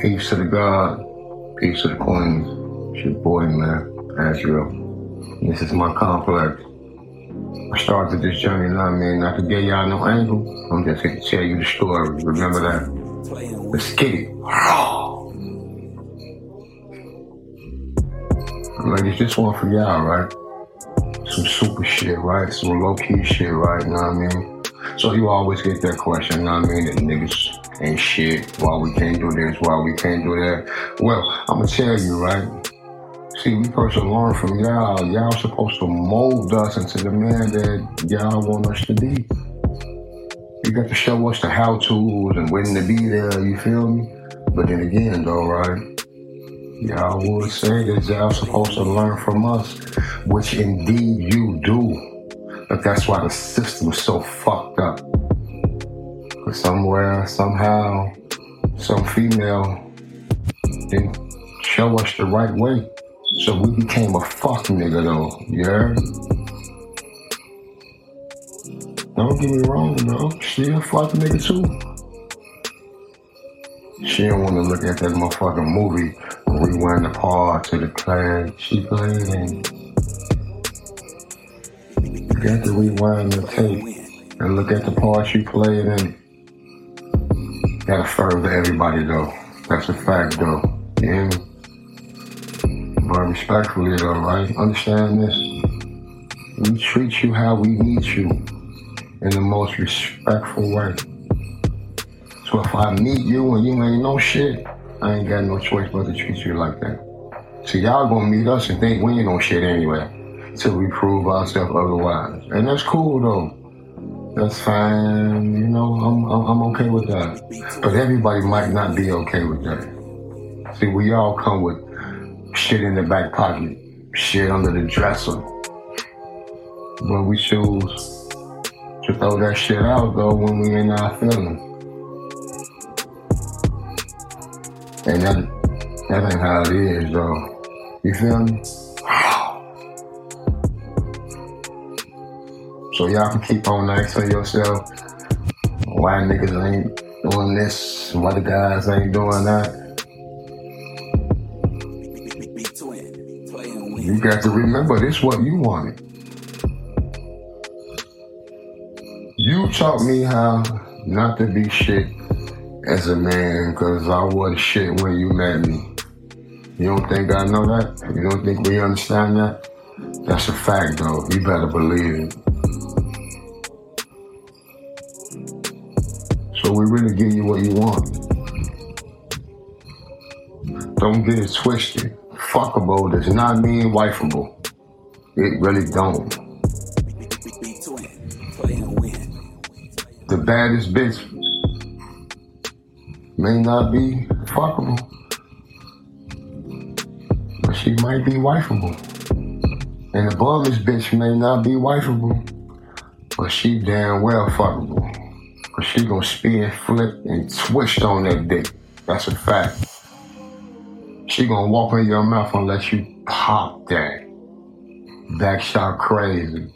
Peace to the God. Peace to the Queens. It's your boy, man, Azrael. This is my complex. I started this journey, you know what I mean? Not to get y'all no angle. I'm just here to tell you the story. Remember that. Let's get it. Ladies, this one for y'all, right? Some super shit, right? Some low key shit, right? You know what I mean? So you always get that question, you know what I mean? That niggas ain't shit. Why we can't do this? Why we can't do that? Well, I'm gonna tell you, right? See, we supposed to learn from y'all. Y'all supposed to mold us into the man that y'all want us to be. You got to show us the how to's and when to be there, you feel me? But then again, though, right? Y'all would say that y'all supposed to learn from us, which indeed you do. But that's why the system's so fucked up. Cause somewhere, somehow, some female didn't show us the right way. So we became a fuck nigga though, you? Don't get me wrong though, she a fuck nigga too. She don't wanna look at that motherfucking movie, rewind the part to the class she played got to rewind the tape and look at the part you played in. Gotta further everybody though. That's a fact though. Me? But respectfully though, right? Understand this. We treat you how we meet you in the most respectful way. So if I meet you and you ain't no shit, I ain't got no choice but to treat you like that. So y'all gonna meet us and think we ain't no shit anyway. Till we prove ourselves otherwise. And that's cool though. That's fine, you know, I'm, I'm, I'm okay with that. But everybody might not be okay with that. See, we all come with shit in the back pocket, shit under the dresser. But we choose to throw that shit out though when we in our feelings. And that, that ain't how it is though. You feel me? So y'all can keep on asking yourself why niggas ain't doing this, why the guys ain't doing that. You got to remember this what you wanted. You taught me how not to be shit as a man because I was shit when you met me. You don't think I know that? You don't think we understand that? That's a fact though. You better believe it. We really give you what you want. Don't get it twisted. Fuckable does not mean wifeable. It really don't. The baddest bitch may not be fuckable, but she might be wifeable. And the bummest bitch may not be wifeable, but she damn well fuckable. Cause she gonna spin, flip, and twist on that dick. That's a fact. She gonna walk in your mouth let you pop that. Back shot crazy.